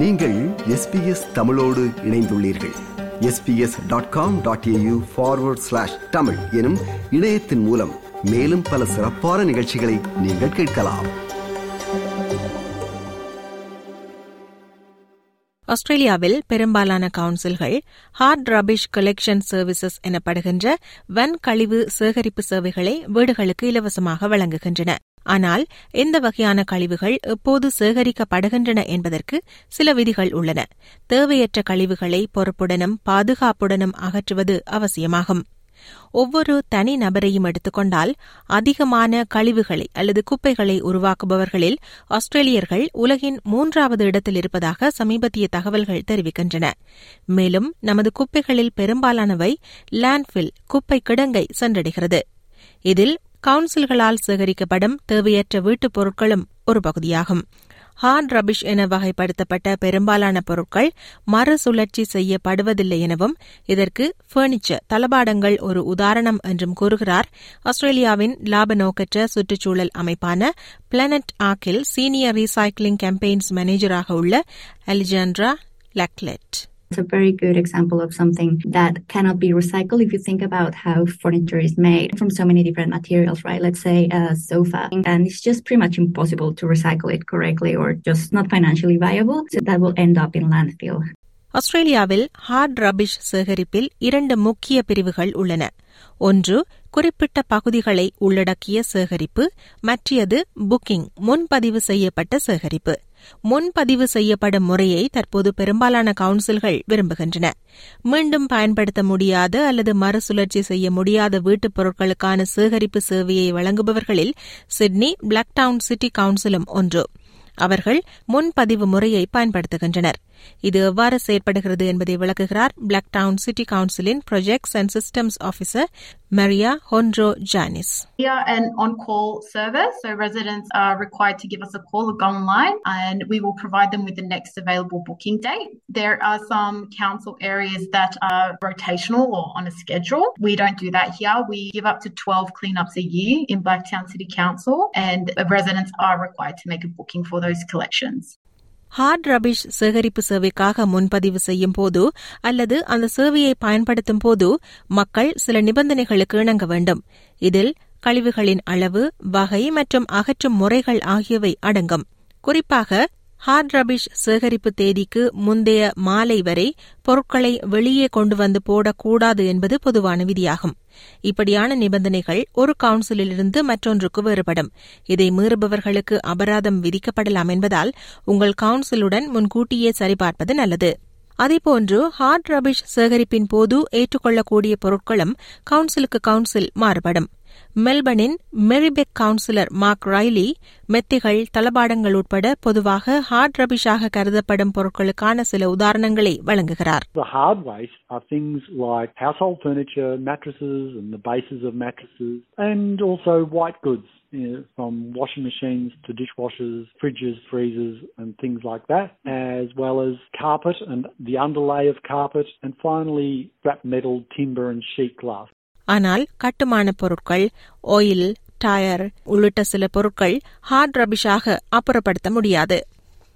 நீங்கள் எஸ்பிஎஸ் தமிழோடு இணைந்துள்ளீர்கள். SBS dot com dot AU forward slash Tamil எனும் இணையத்தின் மூலம் மேலும் பல சிறப்பான நிகழ்ச்சிகளை நீங்கள் கேட்கலாம். ஆஸ்திரேலியாவில் பெரும்பாலான கவுன்சில்கள் ஹார்ட் ரபிஷ் கலெக்ஷன் சர்வீசஸ் எனப்படுகின்ற வன் கழிவு சேகரிப்பு சேவைகளை வீடுகளுக்கு இலவசமாக வழங்குகின்றன. ஆனால் எந்த வகையான கழிவுகள் எப்போது சேகரிக்கப்படுகின்றன என்பதற்கு சில விதிகள் உள்ளன. தேவையற்ற கழிவுகளை பொறுப்புடனும் பாதுகாப்புடனும் அகற்றுவது அவசியமாகும். ஒவ்வொரு தனி நபரையும் எடுத்துக்கொண்டால் அதிகமான கழிவுகளை அல்லது குப்பைகளை உருவாக்குபவர்களில் ஆஸ்திரேலியர்கள் உலகின் மூன்றாவது இடத்தில் இருப்பதாக சமீபத்திய தகவல்கள் தெரிவிக்கின்றன. மேலும் நமது குப்பைகளில் பெரும்பாலானவை லேண்ட்ஃபில் குப்பை கிடங்கை சென்றடைகிறது. இதில் கவுன்சில்களால் சேகரிக்கப்படும் தேவையற்ற வீட்டுப் பொருட்களும் ஒரு பகுதியாகும். ஹார்ட் ரபிஷ் என வகைப்படுத்தப்பட்ட பெரும்பாலான பொருட்கள் மறுசுழற்சி செய்யப்படுவதில்லை எனவும் இதற்கு பர்னிச்சர் தளபாடங்கள் ஒரு உதாரணம் என்றும் கூறுகிறார். ஆஸ்திரேலியாவின் லாப நோக்கற்ற சுற்றுச்சூழல் அமைப்பான பிளானட் ஆக்கில் சீனியர் ரீசைக்ளிங் கேம்பெயின்ஸ் மேனேஜராக உள்ள Alejandra லக்லெட். It's a very good example of something that cannot be recycled if you think about how furniture is made from so many different materials, right? Let's say a sofa, and it's just pretty much impossible to recycle it correctly or just not financially viable. So that will end up in landfill. ஆஸ்திரேலியாவில் hard rubbish சேகரிப்பில் இரண்டு முக்கிய பிரிவுகள் உள்ளன ஒன்று குறிப்பிட்ட பகுதிகளை உள்ளடக்கிய சேகரிப்பு மற்றது புக்கிங் முன்பதிவு செய்யப்பட்ட சேகரிப்பு முன்பதிவு செய்யப்படும் முறையை தற்போது பெரும்பாலான கவுன்சில்கள் விரும்புகின்றன. மீண்டும் பயன்படுத்த முடியாத அல்லது மறுசுழற்சி செய்ய முடியாத வீட்டுப் பொருட்களுக்கான சேகரிப்பு சேவையை வழங்குபவர்களில் சிட்னி பிளாக்டவுன் சிட்டி கவுன்சிலும் ஒன்று. அவர்கள் முன்பதிவு முறையை பயன்படுத்துகின்றனர். இது எவ்வாறு செயற்படுகிறது என்பதை விளக்குகிறார் பிளாக் டவுன் சிட்டி கவுன்சிலின் projects and systems officer Maria Honro Janis We are an on-call service, so residents are required to give us a call or go online, and we will provide them with the next available booking date. There are some council areas that are rotational or on a schedule. We don't do that here. We give up to 12 cleanups a year in Blacktown City Council, and residents are required to make a booking for those collections. Hard rubbish சேகரிப்பு சேவைக்காக முன்பதிவு செய்யும் போது அல்லது அந்த சேவையை பயன்படுத்தும் போது மக்கள் சில நிபந்தனைகளுக்கு இணங்க வேண்டும். இதில் கழிவுகளின் அளவு வகை மற்றும் அகற்றும் முறைகள் ஆகியவை அடங்கும். குறிப்பாக ஹார்ட் ரபிஷ் சேகரிப்பு தேதிக்கு முந்தைய மாலை வரை பொருட்களை வெளியே கொண்டு வந்து போடக்கூடாது என்பது பொதுவான விதியாகும். இப்படியான நிபந்தனைகள் ஒரு கவுன்சிலிலிருந்து மற்றொன்றுக்கு வேறுபடும். இதை மீறுபவர்களுக்கு அபராதம் விதிக்கப்படலாம் என்பதால் உங்கள் கவுன்சிலுடன் முன்கூட்டியே சரிபார்ப்பது நல்லது. அதேபோன்று ஹார்ட் ரபிஷ் சேகரிப்பின் போது ஏற்றுக்கொள்ளக்கூடிய பொருட்களும் கவுன்சிலுக்கு கவுன்சில் மாறுபடும். மெல்பர்னின் மெரிபெக் கவுன்சிலர் மார்க் ரைலி மெத்திகள் தளபாடங்கள் உட்பட பொதுவாக ஹார்ட் ரபிஷாக கருதப்படும் பொருட்களுக்கான சில உதாரணங்களை வழங்குகிறார் The hard waste are things like household furniture, mattresses and the bases of mattresses, and also white goods. You know, from washing machines to dishwashers, fridges, freezers, and things like that, as well as carpet and the underlay of carpet, and finally scrap metal, timber, and sheet glass. ஆனால் கட்டுமான பொருட்கள் oil tyre உள்ளிட்ட சில பொருட்கள் heart ரபிஷாக அப்புறப்படுத்த முடியாது.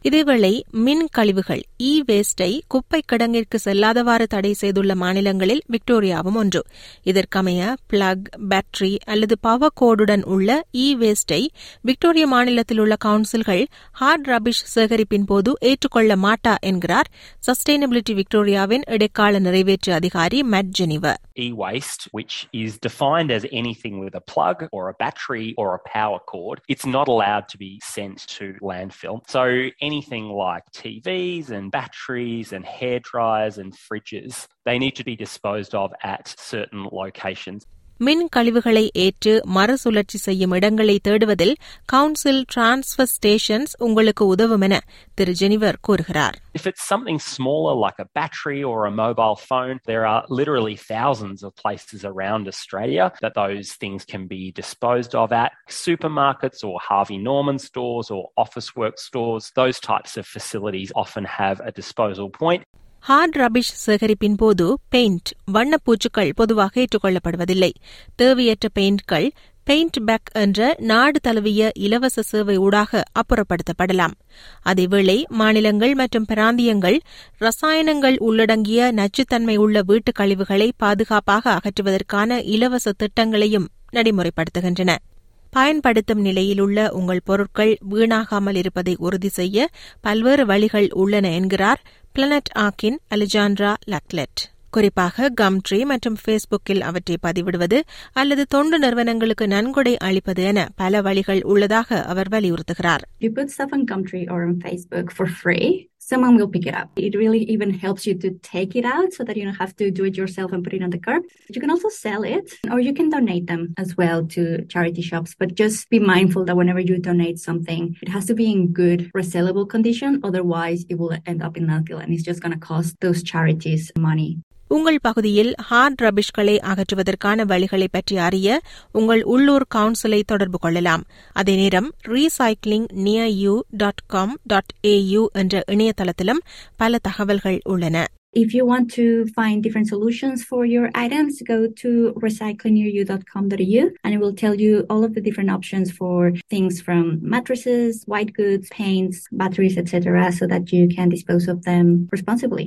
இதேவேளை மின் கழிவுகள் இ வேஸ்டை குப்பை கிடங்கிற்கு செல்லாதவாறு தடை செய்துள்ள மாநிலங்களில் விக்டோரியாவும் ஒன்று இதற்கமைய பிளக் பேட்டரி அல்லது பவர் கோடுடன் உள்ள இ வேஸ்டை விக்டோரிய மாநிலத்தில் உள்ள கவுன்சில்கள் ஹார்ட் ரபிஷ் சேகரிப்பின் போது ஏற்றுக்கொள்ள மாட்டா என்கிறார் சஸ்டைனபிலிட்டி விக்டோரியாவின் இடைக்கால நிறைவேற்று அதிகாரி Matt Genever e-waste, which is defined as anything with a plug or a battery or a power cord, it's not allowed to be sent to landfill. So anything like TVs and batteries and hair dryers and fridges, they need to be disposed of at certain locations. மின் கழிவுகளை ஏற்று மறுசுழற்சி செய்யும் இடங்களை தேடுவதில் council transfer stations உங்களுக்கு உதவும் என திரு ஜெனிவர் கூறுகிறார் If it's something smaller like a battery or a mobile phone, there are literally thousands of places around Australia that those things can be disposed of at. Supermarkets or Harvey Norman stores or office work stores, those types of facilities often have a disposal point. Hard rubbish சேகரிப்பின் போது paint வண்ணப்பூச்சுக்கள் பொதுவாக ஏற்றுக்கொள்ளப்படுவதில்லை. தேவையற்ற பெயிண்ட்கள் paint back என்ற நாடு தழுவிய இலவச சேவை ஊடாக அப்புறப்படுத்தப்படலாம். அதேவேளை மாநிலங்கள் மற்றும் பிராந்தியங்கள் ரசாயனங்கள் உள்ளடங்கிய நச்சுத்தன்மை உள்ள வீட்டுக் கழிவுகளை பாதுகாப்பாக அகற்றுவதற்கான இலவச திட்டங்களையும் நடைமுறைப்படுத்துகின்றன. பயன்படுத்தும் நிலையிலுள்ள உங்கள் பொருட்கள் வீணாகாமல் இருப்பதை உறுதி செய்ய பல்வேறு வழிகள் உள்ளன என்கிறார் பிளனட் ஆக்கின் அலிஜான்ட்ரா லக்லெட். குறிப்பாக கம்ட்ரி மற்றும் ஃபேஸ்புக்கில் அவற்றை பதிவிடுவது அல்லது தொண்டு நிறுவனங்களுக்கு நன்கொடை அளிப்பது என பல வழிகள் உள்ளதாக அவர் வலியுறுத்துகிறார். You put stuff on Gumtree or on Facebook for free, someone will pick it up. It really even helps you to take it out so that you don't have to do it yourself and put it on the curb. You can also sell it or you can donate them as well to charity shops. But just be mindful that whenever you donate something, it has to be in good resellable condition. Otherwise, it will end up in landfill and it's just going to cost those charities money. உங்கள் பகுதியில் heart ரபிஷ்களை அகற்றுவதற்கான வழிகளை பற்றி அறிய உங்கள் உள்ளூர் கவுன்சிலை தொடர்பு கொள்ளலாம் அதே நேரம் recycling near you dot com dot AU என்ற இணையதளத்திலும் பல தகவல்கள் உள்ளன If you want to find different solutions for your items, go to recyclingnearyou.com.au and it will tell you all of the different options for things from mattresses, white goods, paints, batteries, etc., so that you can dispose of them responsibly.